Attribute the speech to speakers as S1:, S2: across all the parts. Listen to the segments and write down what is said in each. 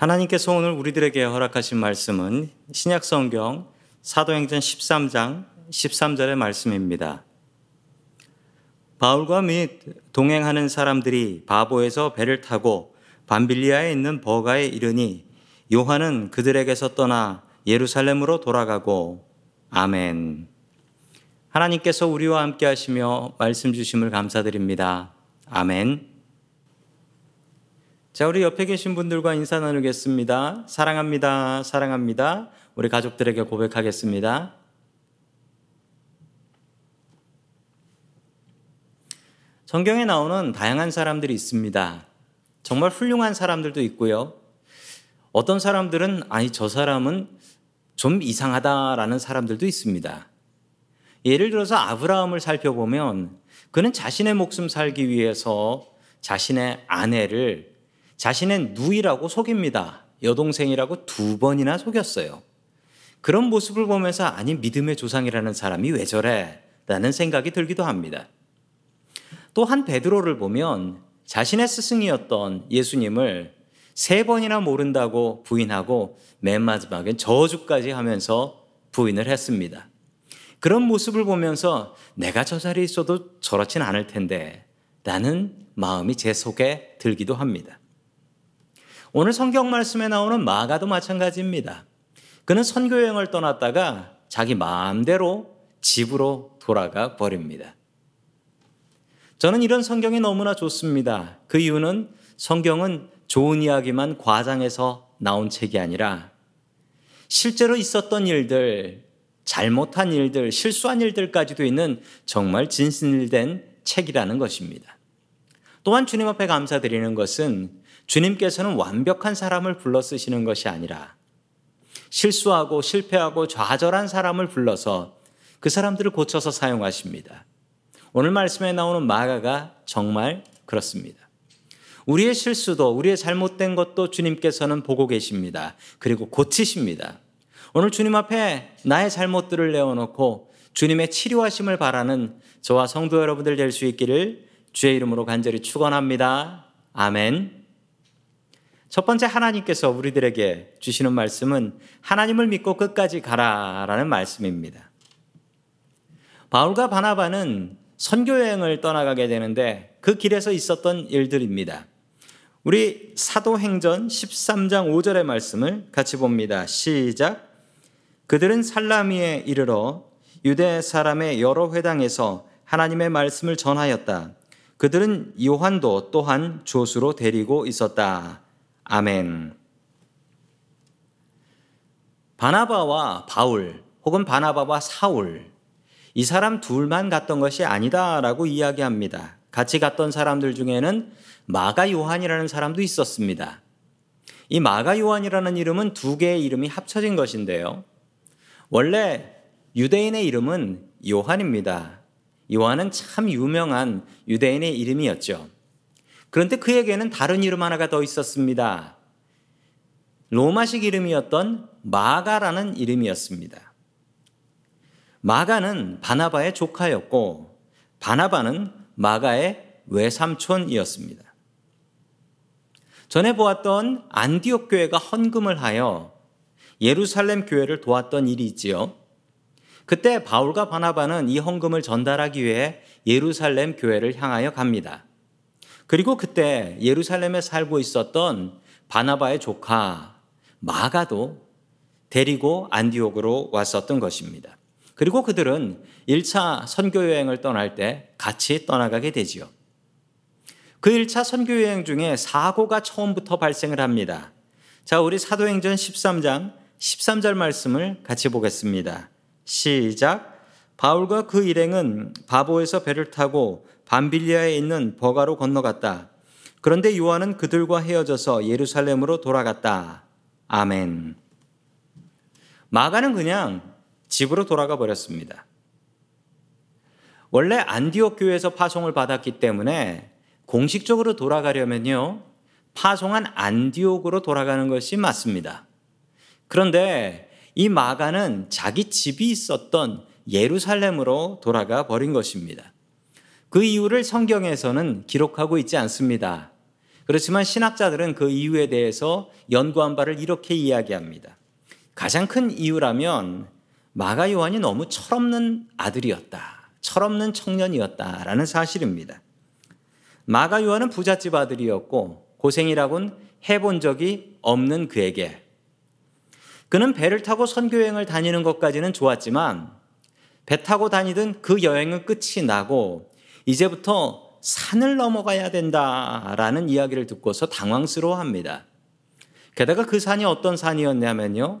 S1: 하나님께서 오늘 우리들에게 허락하신 말씀은 신약 성경 사도행전 13장 13절의 말씀입니다. 바울과 및 동행하는 사람들이 바보에서 배를 타고 반빌리아에 있는 버가에 이르니 요한은 그들에게서 떠나 예루살렘으로 돌아가고 아멘. 하나님께서 우리와 함께 하시며 말씀 주심을 감사드립니다. 아멘. 자, 우리 옆에 계신 분들과 인사 나누겠습니다. 사랑합니다. 사랑합니다. 우리 가족들에게 고백하겠습니다. 성경에 나오는 다양한 사람들이 있습니다. 정말 훌륭한 사람들도 있고요. 어떤 사람들은 아니 저 사람은 좀 이상하다라는 사람들도 있습니다. 예를 들어서 아브라함을 살펴보면 그는 자신의 목숨 살기 위해서 자신의 아내를 자신의 누이라고 속입니다. 여동생이라고 두 번이나 속였어요. 그런 모습을 보면서 아니 믿음의 조상이라는 사람이 왜 저래? 라는 생각이 들기도 합니다. 또 한 베드로를 보면 자신의 스승이었던 예수님을 세 번이나 모른다고 부인하고 맨 마지막엔 저주까지 하면서 부인을 했습니다. 그런 모습을 보면서 내가 저 자리에 있어도 저렇진 않을 텐데 라는 마음이 제 속에 들기도 합니다. 오늘 성경 말씀에 나오는 마가도 마찬가지입니다. 그는 선교 여행을 떠났다가 자기 마음대로 집으로 돌아가 버립니다. 저는 이런 성경이 너무나 좋습니다. 그 이유는 성경은 좋은 이야기만 과장해서 나온 책이 아니라 실제로 있었던 일들, 잘못한 일들, 실수한 일들까지도 있는 정말 진실된 책이라는 것입니다. 또한 주님 앞에 감사드리는 것은 주님께서는 완벽한 사람을 불러 쓰시는 것이 아니라 실수하고 실패하고 좌절한 사람을 불러서 그 사람들을 고쳐서 사용하십니다. 오늘 말씀에 나오는 마가가 정말 그렇습니다. 우리의 실수도 우리의 잘못된 것도 주님께서는 보고 계십니다. 그리고 고치십니다. 오늘 주님 앞에 나의 잘못들을 내어놓고 주님의 치료하심을 바라는 저와 성도 여러분들 될 수 있기를 주의 이름으로 간절히 축원합니다. 아멘. 첫 번째 하나님께서 우리들에게 주시는 말씀은 하나님을 믿고 끝까지 가라라는 말씀입니다. 바울과 바나바는 선교 여행을 떠나가게 되는데 그 길에서 있었던 일들입니다. 우리 사도행전 13장 5절의 말씀을 같이 봅니다. 시작. 그들은 살라미에 이르러 유대 사람의 여러 회당에서 하나님의 말씀을 전하였다. 그들은 요한도 또한 조수로 데리고 있었다. 아멘. 바나바와 바울 혹은 바나바와 사울 이 사람 둘만 갔던 것이 아니다라고 이야기합니다. 같이 갔던 사람들 중에는 마가 요한이라는 사람도 있었습니다. 이 마가 요한이라는 이름은 두 개의 이름이 합쳐진 것인데요. 원래 유대인의 이름은 요한입니다. 요한은 참 유명한 유대인의 이름이었죠. 그런데 그에게는 다른 이름 하나가 더 있었습니다. 로마식 이름이었던 마가라는 이름이었습니다. 마가는 바나바의 조카였고 바나바는 마가의 외삼촌이었습니다. 전에 보았던 안디옥 교회가 헌금을 하여 예루살렘 교회를 도왔던 일이 있지요. 그때 바울과 바나바는 이 헌금을 전달하기 위해 예루살렘 교회를 향하여 갑니다. 그리고 그때 예루살렘에 살고 있었던 바나바의 조카 마가도 데리고 안디옥으로 왔었던 것입니다. 그리고 그들은 1차 선교 여행을 떠날 때 같이 떠나가게 되지요. 그 1차 선교 여행 중에 사고가 처음부터 발생을 합니다. 자, 우리 사도행전 13장 13절 말씀을 같이 보겠습니다. 시작. 바울과 그 일행은 바보에서 배를 타고 반빌리아에 있는 버가로 건너갔다. 그런데 요한은 그들과 헤어져서 예루살렘으로 돌아갔다. 아멘. 마가는 그냥 집으로 돌아가 버렸습니다. 원래 안디옥 교회에서 파송을 받았기 때문에 공식적으로 돌아가려면요. 파송한 안디옥으로 돌아가는 것이 맞습니다. 그런데 이 마가는 자기 집이 있었던 예루살렘으로 돌아가 버린 것입니다. 그 이유를 성경에서는 기록하고 있지 않습니다. 그렇지만 신학자들은 그 이유에 대해서 연구한 바를 이렇게 이야기합니다. 가장 큰 이유라면 마가 요한이 너무 철없는 아들이었다. 철없는 청년이었다라는 사실입니다. 마가 요한은 부잣집 아들이었고 고생이라곤 해본 적이 없는 그에게 그는 배를 타고 선교여행을 다니는 것까지는 좋았지만 배 타고 다니던 그 여행은 끝이 나고 이제부터 산을 넘어가야 된다라는 이야기를 듣고서 당황스러워 합니다. 게다가 그 산이 어떤 산이었냐면요.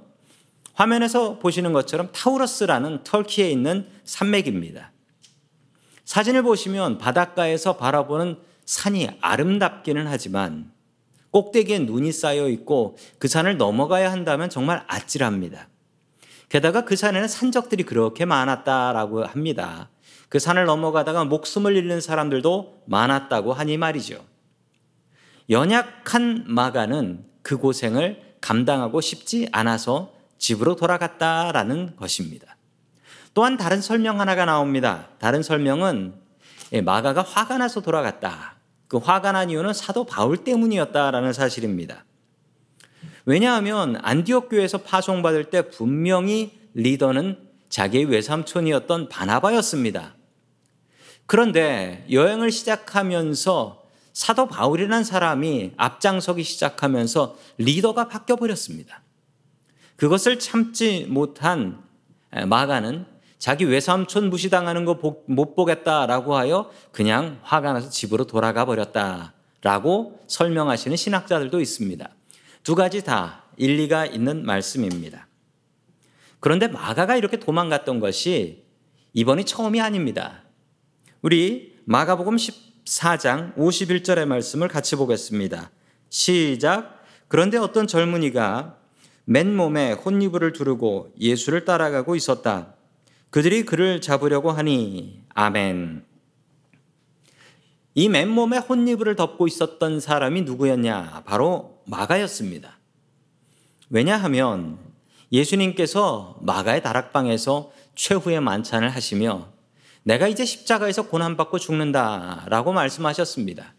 S1: 화면에서 보시는 것처럼 타우러스라는 터키에 있는 산맥입니다. 사진을 보시면 바닷가에서 바라보는 산이 아름답기는 하지만 꼭대기에 눈이 쌓여 있고 그 산을 넘어가야 한다면 정말 아찔합니다. 게다가 그 산에는 산적들이 그렇게 많았다라고 합니다. 그 산을 넘어가다가 목숨을 잃는 사람들도 많았다고 하니 말이죠. 연약한 마가는 그 고생을 감당하고 싶지 않아서 집으로 돌아갔다라는 것입니다. 또한 다른 설명 하나가 나옵니다. 다른 설명은 예, 마가가 화가 나서 돌아갔다. 그 화가 난 이유는 사도 바울 때문이었다라는 사실입니다. 왜냐하면 안디옥 교회에서 파송받을 때 분명히 리더는 자기의 외삼촌이었던 바나바였습니다. 그런데 여행을 시작하면서 사도 바울이라는 사람이 앞장서기 시작하면서 리더가 바뀌어 버렸습니다. 그것을 참지 못한 마가는 자기 외삼촌 무시당하는 거 못 보겠다라고 하여 그냥 화가 나서 집으로 돌아가 버렸다라고 설명하시는 신학자들도 있습니다. 두 가지 다 일리가 있는 말씀입니다. 그런데 마가가 이렇게 도망갔던 것이 이번이 처음이 아닙니다. 우리 마가복음 14장 51절의 말씀을 같이 보겠습니다. 시작. 그런데 어떤 젊은이가 맨몸에 혼이불을 두르고 예수를 따라가고 있었다. 그들이 그를 잡으려고 하니 아멘. 이 맨몸에 혼이불을 덮고 있었던 사람이 누구였냐? 바로 마가였습니다. 왜냐하면 예수님께서 마가의 다락방에서 최후의 만찬을 하시며 내가 이제 십자가에서 고난받고 죽는다 라고 말씀하셨습니다.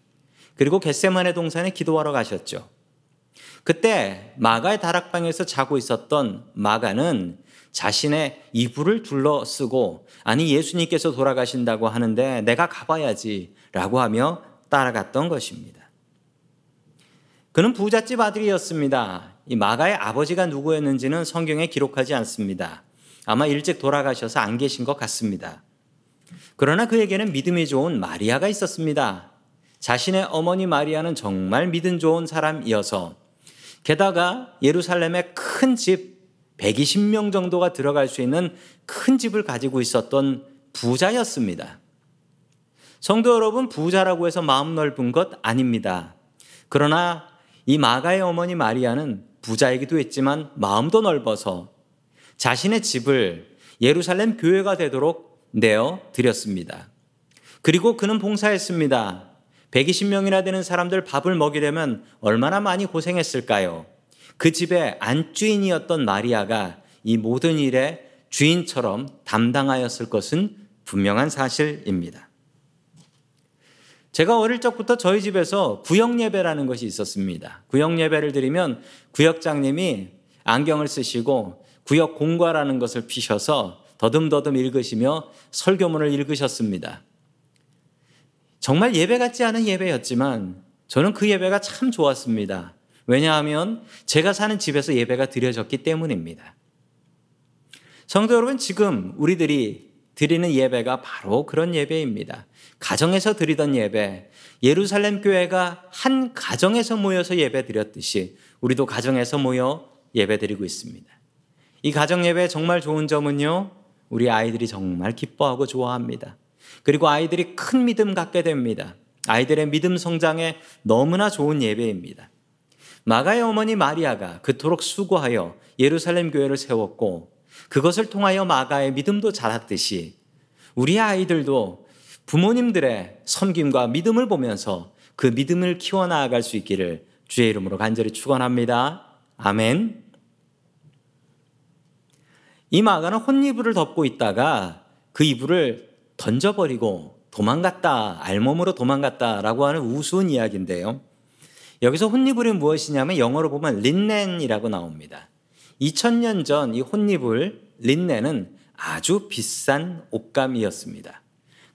S1: 그리고 겟세만의 동산에 기도하러 가셨죠. 그때 마가의 다락방에서 자고 있었던 마가는 자신의 이불을 둘러쓰고 아니 예수님께서 돌아가신다고 하는데 내가 가봐야지 라고 하며 따라갔던 것입니다. 그는 부잣집 아들이었습니다. 이 마가의 아버지가 누구였는지는 성경에 기록하지 않습니다. 아마 일찍 돌아가셔서 안 계신 것 같습니다. 그러나 그에게는 믿음이 좋은 마리아가 있었습니다. 자신의 어머니 마리아는 정말 믿음 좋은 사람이어서 게다가 예루살렘에 큰 집, 120명 정도가 들어갈 수 있는 큰 집을 가지고 있었던 부자였습니다. 성도 여러분, 부자라고 해서 마음 넓은 것 아닙니다. 그러나 이 마가의 어머니 마리아는 부자이기도 했지만 마음도 넓어서 자신의 집을 예루살렘 교회가 되도록 내어 드렸습니다. 그리고 그는 봉사했습니다. 120명이나 되는 사람들 밥을 먹이려면 얼마나 많이 고생했을까요? 그 집의 안주인이었던 마리아가 이 모든 일의 주인처럼 담당하였을 것은 분명한 사실입니다. 제가 어릴 적부터 저희 집에서 구역 예배라는 것이 있었습니다. 구역 예배를 드리면 구역장님이 안경을 쓰시고 구역 공과라는 것을 피셔서 더듬더듬 읽으시며 설교문을 읽으셨습니다. 정말 예배 같지 않은 예배였지만 저는 그 예배가 참 좋았습니다. 왜냐하면 제가 사는 집에서 예배가 드려졌기 때문입니다. 성도 여러분, 지금 우리들이 드리는 예배가 바로 그런 예배입니다. 가정에서 드리던 예배, 예루살렘 교회가 한 가정에서 모여서 예배 드렸듯이 우리도 가정에서 모여 예배 드리고 있습니다. 이 가정 예배 정말 좋은 점은요, 우리 아이들이 정말 기뻐하고 좋아합니다. 그리고 아이들이 큰 믿음 갖게 됩니다. 아이들의 믿음 성장에 너무나 좋은 예배입니다. 마가의 어머니 마리아가 그토록 수고하여 예루살렘 교회를 세웠고 그것을 통하여 마가의 믿음도 자랐듯이 우리 아이들도 부모님들의 섬김과 믿음을 보면서 그 믿음을 키워나갈 수 있기를 주의 이름으로 간절히 축원합니다. 아멘. 이 마가는 혼이불을 덮고 있다가 그 이불을 던져버리고 도망갔다, 알몸으로 도망갔다라고 하는 우스운 이야기인데요. 여기서 혼니불이 무엇이냐면 영어로 보면 린넨이라고 나옵니다. 2000년 전 이 혼니불 린넨은 아주 비싼 옷감이었습니다.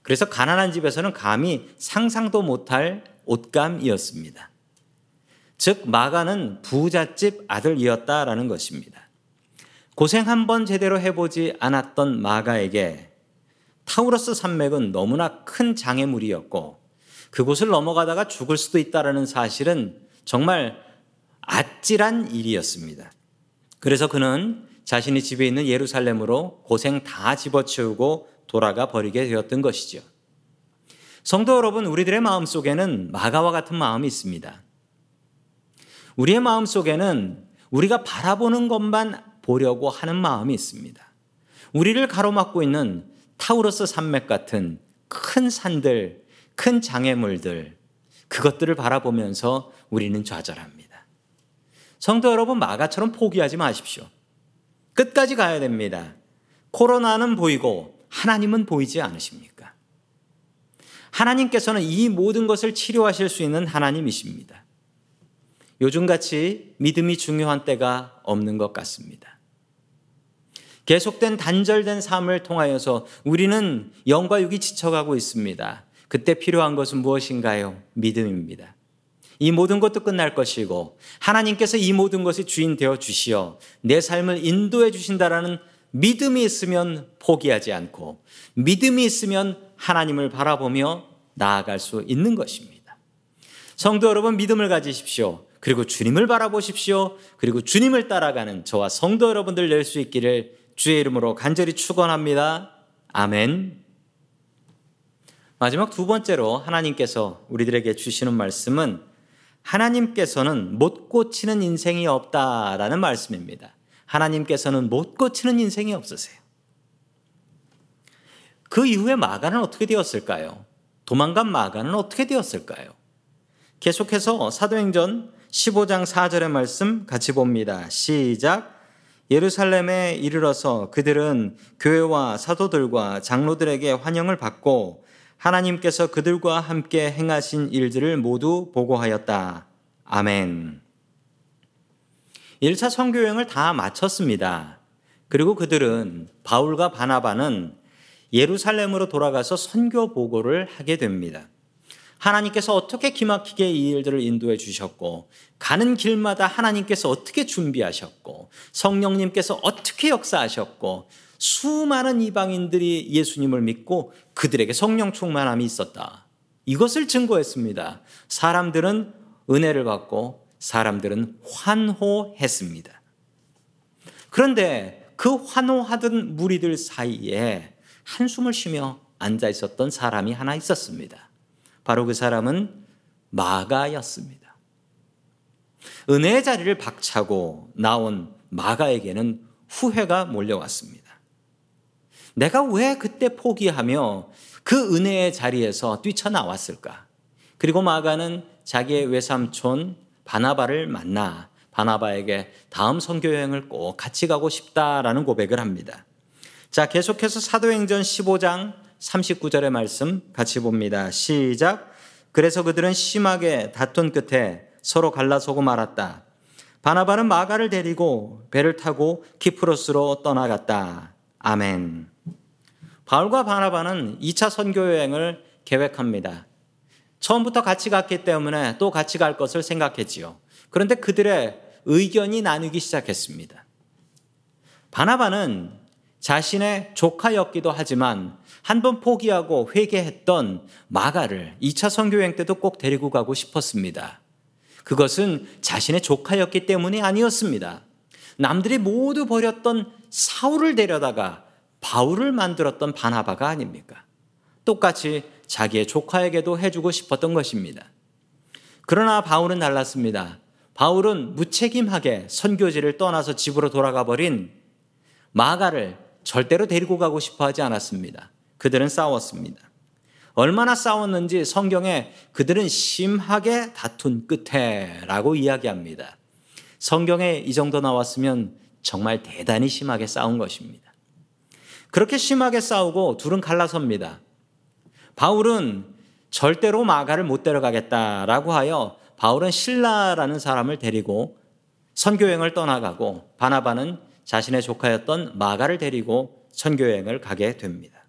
S1: 그래서 가난한 집에서는 감히 상상도 못할 옷감이었습니다. 즉 마가는 부잣집 아들이었다라는 것입니다. 고생 한 번 제대로 해보지 않았던 마가에게 타우러스 산맥은 너무나 큰 장애물이었고 그곳을 넘어가다가 죽을 수도 있다라는 사실은 정말 아찔한 일이었습니다. 그래서 그는 자신이 집에 있는 예루살렘으로 고생 다 집어치우고 돌아가 버리게 되었던 것이죠. 성도 여러분, 우리들의 마음 속에는 마가와 같은 마음이 있습니다. 우리의 마음 속에는 우리가 바라보는 것만 보려고 하는 마음이 있습니다. 우리를 가로막고 있는 타우러스 산맥 같은 큰 산들, 큰 장애물들, 그것들을 바라보면서 우리는 좌절합니다. 성도 여러분, 마가처럼 포기하지 마십시오. 끝까지 가야 됩니다. 코로나는 보이고 하나님은 보이지 않으십니까? 하나님께서는 이 모든 것을 치료하실 수 있는 하나님이십니다. 요즘같이 믿음이 중요한 때가 없는 것 같습니다. 계속된 단절된 삶을 통하여서 우리는 영과 육이 지쳐가고 있습니다. 그때 필요한 것은 무엇인가요? 믿음입니다. 이 모든 것도 끝날 것이고 하나님께서 이 모든 것이 주인 되어 주시어 내 삶을 인도해 주신다라는 믿음이 있으면 포기하지 않고 믿음이 있으면 하나님을 바라보며 나아갈 수 있는 것입니다. 성도 여러분 믿음을 가지십시오. 그리고 주님을 바라보십시오. 그리고 주님을 따라가는 저와 성도 여러분들 낼수 있기를 주의 이름으로 간절히 축원합니다. 아멘. 마지막 두 번째로 하나님께서 우리들에게 주시는 말씀은 하나님께서는 못 고치는 인생이 없다라는 말씀입니다. 하나님께서는 못 고치는 인생이 없으세요. 그 이후에 마가는 어떻게 되었을까요? 도망간 마가는 어떻게 되었을까요? 계속해서 사도행전 15장 4절의 말씀 같이 봅니다. 시작. 예루살렘에 이르러서 그들은 교회와 사도들과 장로들에게 환영을 받고 하나님께서 그들과 함께 행하신 일들을 모두 보고하였다. 아멘. 1차 선교 여행을 다 마쳤습니다. 그리고 그들은 바울과 바나바는 예루살렘으로 돌아가서 선교 보고를 하게 됩니다. 하나님께서 어떻게 기막히게 이 일들을 인도해 주셨고, 가는 길마다 하나님께서 어떻게 준비하셨고, 성령님께서 어떻게 역사하셨고, 수많은 이방인들이 예수님을 믿고 그들에게 성령 충만함이 있었다. 이것을 증거했습니다. 사람들은 은혜를 받고 사람들은 환호했습니다. 그런데 그 환호하던 무리들 사이에 한숨을 쉬며 앉아 있었던 사람이 하나 있었습니다. 바로 그 사람은 마가였습니다. 은혜의 자리를 박차고 나온 마가에게는 후회가 몰려왔습니다. 내가 왜 그때 포기하며 그 은혜의 자리에서 뛰쳐나왔을까? 그리고 마가는 자기의 외삼촌 바나바를 만나 바나바에게 다음 선교 여행을 꼭 같이 가고 싶다라는 고백을 합니다. 자, 계속해서 사도행전 15장 39절의 말씀 같이 봅니다. 시작. 그래서 그들은 심하게 다툰 끝에 서로 갈라서고 말았다. 바나바는 마가를 데리고 배를 타고 키프로스로 떠나갔다. 아멘. 바울과 바나바는 2차 선교 여행을 계획합니다. 처음부터 같이 갔기 때문에 또 같이 갈 것을 생각했지요. 그런데 그들의 의견이 나누기 시작했습니다. 바나바는 자신의 조카였기도 하지만 한 번 포기하고 회개했던 마가를 2차 선교 여행 때도 꼭 데리고 가고 싶었습니다. 그것은 자신의 조카였기 때문이 아니었습니다. 남들이 모두 버렸던 사울을 데려다가 바울을 만들었던 바나바가 아닙니까? 똑같이 자기의 조카에게도 해주고 싶었던 것입니다. 그러나 바울은 달랐습니다. 바울은 무책임하게 선교지를 떠나서 집으로 돌아가 버린 마가를 절대로 데리고 가고 싶어 하지 않았습니다. 그들은 싸웠습니다. 얼마나 싸웠는지 성경에 그들은 심하게 다툰 끝에 라고 이야기합니다. 성경에 이 정도 나왔으면 정말 대단히 심하게 싸운 것입니다. 그렇게 심하게 싸우고 둘은 갈라섭니다. 바울은 절대로 마가를 못 데려가겠다라고 하여 바울은 신라라는 사람을 데리고 선교여행을 떠나가고 바나바는 자신의 조카였던 마가를 데리고 선교여행을 가게 됩니다.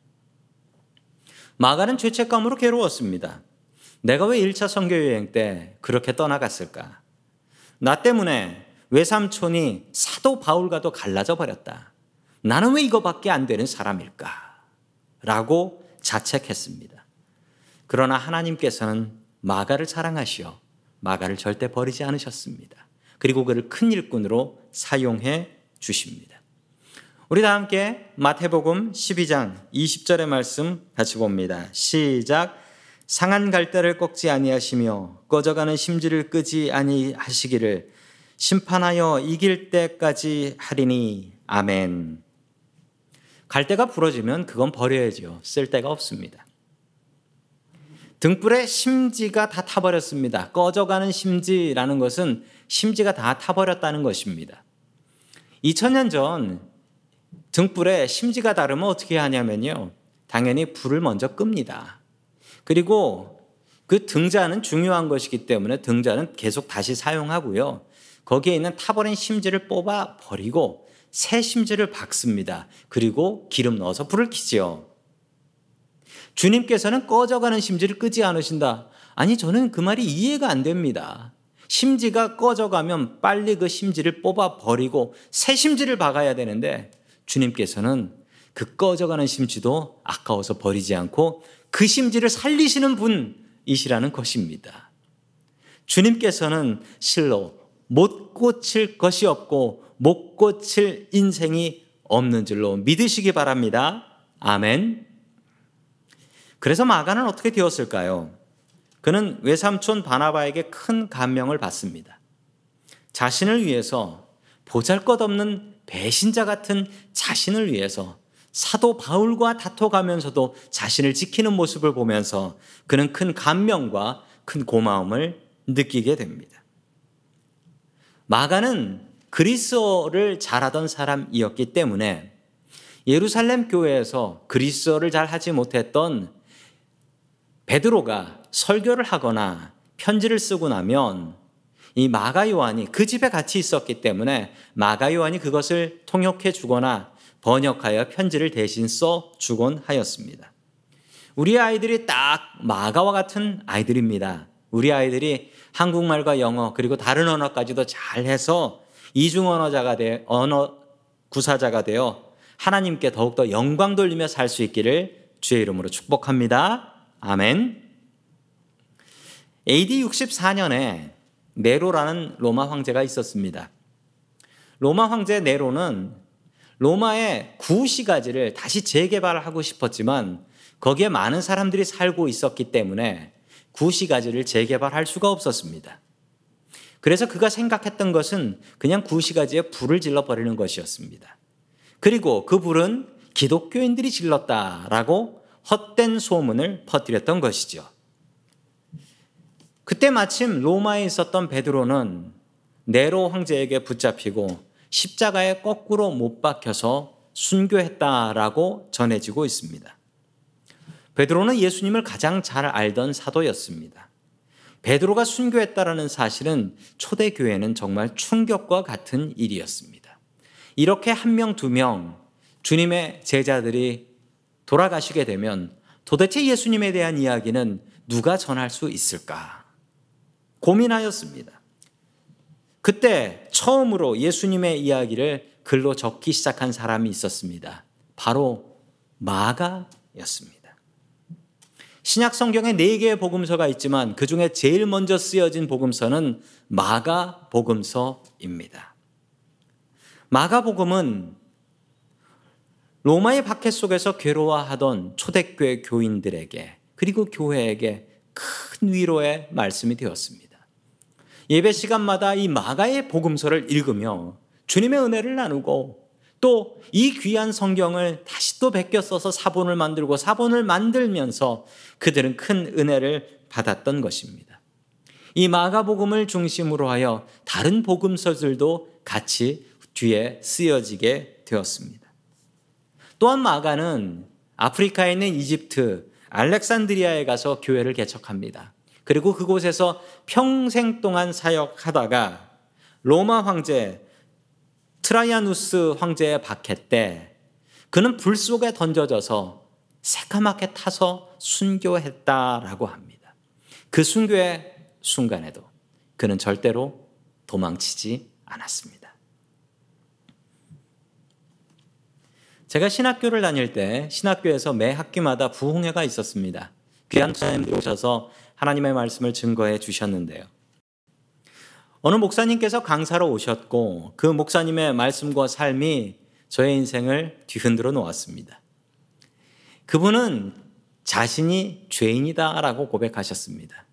S1: 마가는 죄책감으로 괴로웠습니다. 내가 왜 1차 선교여행 때 그렇게 떠나갔을까? 나 때문에 외삼촌이 사도 바울과도 갈라져 버렸다. 나는 왜 이거밖에 안 되는 사람일까? 라고 자책했습니다. 그러나 하나님께서는 마가를 사랑하시어 마가를 절대 버리지 않으셨습니다. 그리고 그를 큰 일꾼으로 사용해 주십니다. 우리 다 함께 마태복음 12장 20절의 말씀 같이 봅니다. 시작. 상한 갈대를 꺾지 아니하시며 꺼져가는 심지를 끄지 아니하시기를 심판하여 이길 때까지 하리니 아멘. 갈대가 부러지면 그건 버려야죠. 쓸 데가 없습니다. 등불에 심지가 다 타버렸습니다. 꺼져가는 심지라는 것은 심지가 다 타버렸다는 것입니다. 2000년 전 등불에 심지가 다르면 어떻게 하냐면요. 당연히 불을 먼저 끕니다. 그리고 그 등자는 중요한 것이기 때문에 등자는 계속 다시 사용하고요. 거기에 있는 타버린 심지를 뽑아 버리고 새 심지를 박습니다. 그리고 기름 넣어서 불을 켜지요. 주님께서는 꺼져가는 심지를 끄지 않으신다. 아니, 저는 그 말이 이해가 안 됩니다. 심지가 꺼져가면 빨리 그 심지를 뽑아 버리고 새 심지를 박아야 되는데 주님께서는 그 꺼져가는 심지도 아까워서 버리지 않고 그 심지를 살리시는 분이시라는 것입니다. 주님께서는 실로 못 고칠 것이 없고 못 고칠 인생이 없는 줄로 믿으시기 바랍니다. 아멘. 그래서 마가는 어떻게 되었을까요? 그는 외삼촌 바나바에게 큰 감명을 받습니다. 자신을 위해서 보잘 것 없는 배신자 같은 자신을 위해서 사도 바울과 다퉈가면서도 자신을 지키는 모습을 보면서 그는 큰 감명과 큰 고마움을 느끼게 됩니다. 마가는 그리스어를 잘하던 사람이었기 때문에 예루살렘 교회에서 그리스어를 잘 하지 못했던 베드로가 설교를 하거나 편지를 쓰고 나면 이 마가 요한이 그 집에 같이 있었기 때문에 마가 요한이 그것을 통역해 주거나 번역하여 편지를 대신 써 주곤 하였습니다. 우리 아이들이 딱 마가와 같은 아이들입니다. 우리 아이들이 한국말과 영어 그리고 다른 언어까지도 잘해서 이중 언어자가 돼 언어 구사자가 되어 하나님께 더욱더 영광 돌리며 살 수 있기를 주의 이름으로 축복합니다. 아멘. AD 64년에 네로라는 로마 황제가 있었습니다. 로마 황제 네로는 로마의 구시가지를 다시 재개발하고 싶었지만 거기에 많은 사람들이 살고 있었기 때문에 구시가지를 재개발할 수가 없었습니다. 그래서 그가 생각했던 것은 그냥 구시가지에 불을 질러 버리는 것이었습니다. 그리고 그 불은 기독교인들이 질렀다라고 헛된 소문을 퍼뜨렸던 것이죠. 그때 마침 로마에 있었던 베드로는 네로 황제에게 붙잡히고 십자가에 거꾸로 못 박혀서 순교했다라고 전해지고 있습니다. 베드로는 예수님을 가장 잘 알던 사도였습니다. 베드로가 순교했다라는 사실은 초대교회는 정말 충격과 같은 일이었습니다. 이렇게 한 명, 두 명, 주님의 제자들이 돌아가시게 되면 도대체 예수님에 대한 이야기는 누가 전할 수 있을까? 고민하였습니다. 그때 처음으로 예수님의 이야기를 글로 적기 시작한 사람이 있었습니다. 바로 마가였습니다. 신약 성경에 네 개의 복음서가 있지만 그 중에 제일 먼저 쓰여진 복음서는 마가 복음서입니다. 마가 복음은 로마의 박해 속에서 괴로워하던 초대교회 교인들에게 그리고 교회에게 큰 위로의 말씀이 되었습니다. 예배 시간마다 이 마가의 복음서를 읽으며 주님의 은혜를 나누고 또 이 귀한 성경을 다시 또 베껴 써서 사본을 만들고 사본을 만들면서 그들은 큰 은혜를 받았던 것입니다. 이 마가복음을 중심으로 하여 다른 복음서들도 같이 뒤에 쓰여지게 되었습니다. 또한 마가는 아프리카에 있는 이집트 알렉산드리아에 가서 교회를 개척합니다. 그리고 그곳에서 평생 동안 사역하다가 로마 황제 트라이아누스 황제의 박해 때 그는 불 속에 던져져서 새까맣게 타서 순교했다라고 합니다. 그 순교의 순간에도 그는 절대로 도망치지 않았습니다. 제가 신학교를 다닐 때 신학교에서 매 학기마다 부흥회가 있었습니다. 귀한 선생님들 오셔서 하나님의 말씀을 증거해 주셨는데요. 어느 목사님께서 강사로 오셨고 그 목사님의 말씀과 삶이 저의 인생을 뒤흔들어 놓았습니다. 그분은 자신이 죄인이다라고 고백하셨습니다.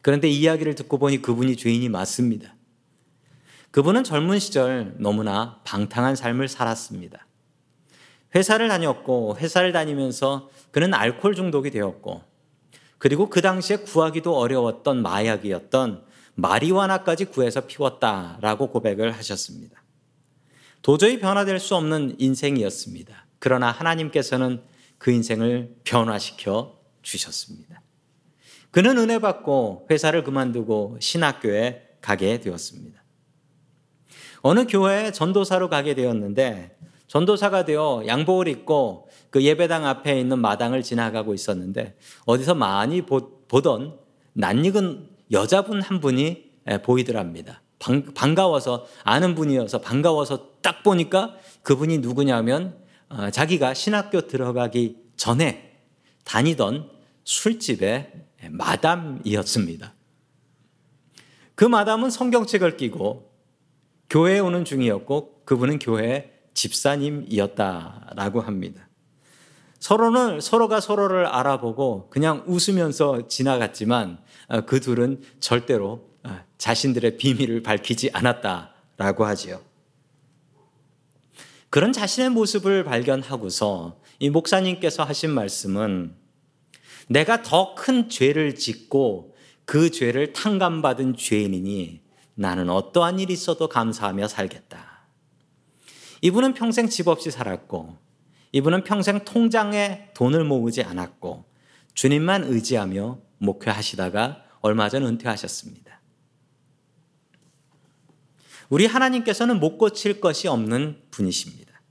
S1: 그런데 이야기를 듣고 보니 그분이 죄인이 맞습니다. 그분은 젊은 시절 너무나 방탕한 삶을 살았습니다. 회사를 다녔고 회사를 다니면서 그는 알코올 중독이 되었고 그리고 그 당시에 구하기도 어려웠던 마약이었던 마리화나까지 구해서 피웠다라고 고백을 하셨습니다. 도저히 변화될 수 없는 인생이었습니다. 그러나 하나님께서는 그 인생을 변화시켜 주셨습니다. 그는 은혜 받고 회사를 그만두고 신학교에 가게 되었습니다. 어느 교회에 전도사로 가게 되었는데 전도사가 되어 양복을 입고 그 예배당 앞에 있는 마당을 지나가고 있었는데 어디서 많이 보 던 낯익은 여자분 한 분이 보이더랍니다. 반가워서 아는 분이어서 반가워서 딱 보니까 그분이 누구냐면 어, 자기가 신학교 들어가기 전에 다니던 술집의 마담이었습니다. 그 마담은 성경책을 끼고 교회에 오는 중이었고 그분은 교회 집사님이었다라고 합니다. 서로는 서로가 서로를 알아보고 그냥 웃으면서 지나갔지만 어, 그 둘은 절대로 어, 자신들의 비밀을 밝히지 않았다라고 하지요. 그런 자신의 모습을 발견하고서 이 목사님께서 하신 말씀은 내가 더 큰 죄를 짓고 그 죄를 탕감받은 죄인이니 나는 어떠한 일이 있어도 감사하며 살겠다. 이분은 평생 집 없이 살았고 이분은 평생 통장에 돈을 모으지 않았고 주님만 의지하며 목회하시다가 얼마 전 은퇴하셨습니다. 우리 하나님께서는 못 고칠 것이 없는 분이십니다.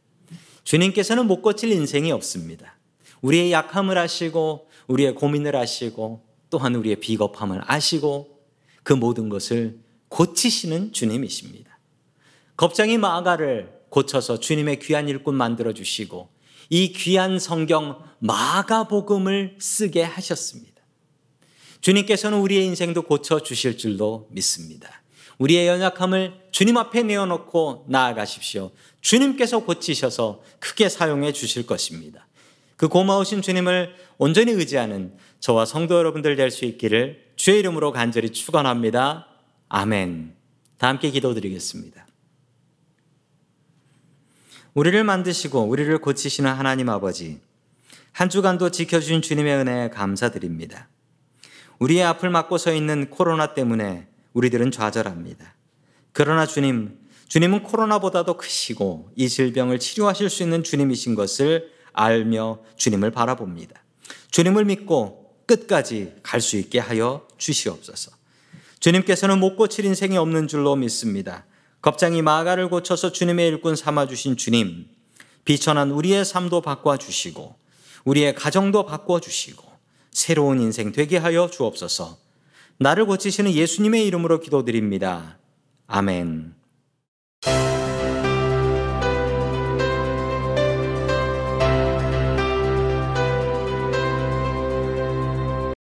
S1: 주님께서는 못 고칠 인생이 없습니다. 우리의 약함을 아시고 우리의 고민을 아시고 또한 우리의 비겁함을 아시고 그 모든 것을 고치시는 주님이십니다. 겁쟁이 마가를 고쳐서 주님의 귀한 일꾼 만들어 주시고 이 귀한 성경 마가복음을 쓰게 하셨습니다. 주님께서는 우리의 인생도 고쳐 주실 줄로 믿습니다. 우리의 연약함을 주님 앞에 내어놓고 나아가십시오. 주님께서 고치셔서 크게 사용해 주실 것입니다. 그 고마우신 주님을 온전히 의지하는 저와 성도 여러분들 될 수 있기를 주의 이름으로 간절히 축원합니다. 아멘. 다 함께 기도드리겠습니다. 우리를 만드시고 우리를 고치시는 하나님 아버지, 한 주간도 지켜주신 주님의 은혜에 감사드립니다. 우리의 앞을 막고 서 있는 코로나 때문에 우리들은 좌절합니다. 그러나 주님, 주님은 코로나보다도 크시고 이 질병을 치료하실 수 있는 주님이신 것을 알며 주님을 바라봅니다. 주님을 믿고 끝까지 갈 수 있게 하여 주시옵소서. 주님께서는 못 고칠 인생이 없는 줄로 믿습니다. 겁장이 마가를 고쳐서 주님의 일꾼 삼아 주신 주님, 비천한 우리의 삶도 바꿔 주시고 우리의 가정도 바꿔 주시고 새로운 인생 되게 하여 주옵소서. 나를 고치시는 예수님의 이름으로 기도드립니다. 아멘.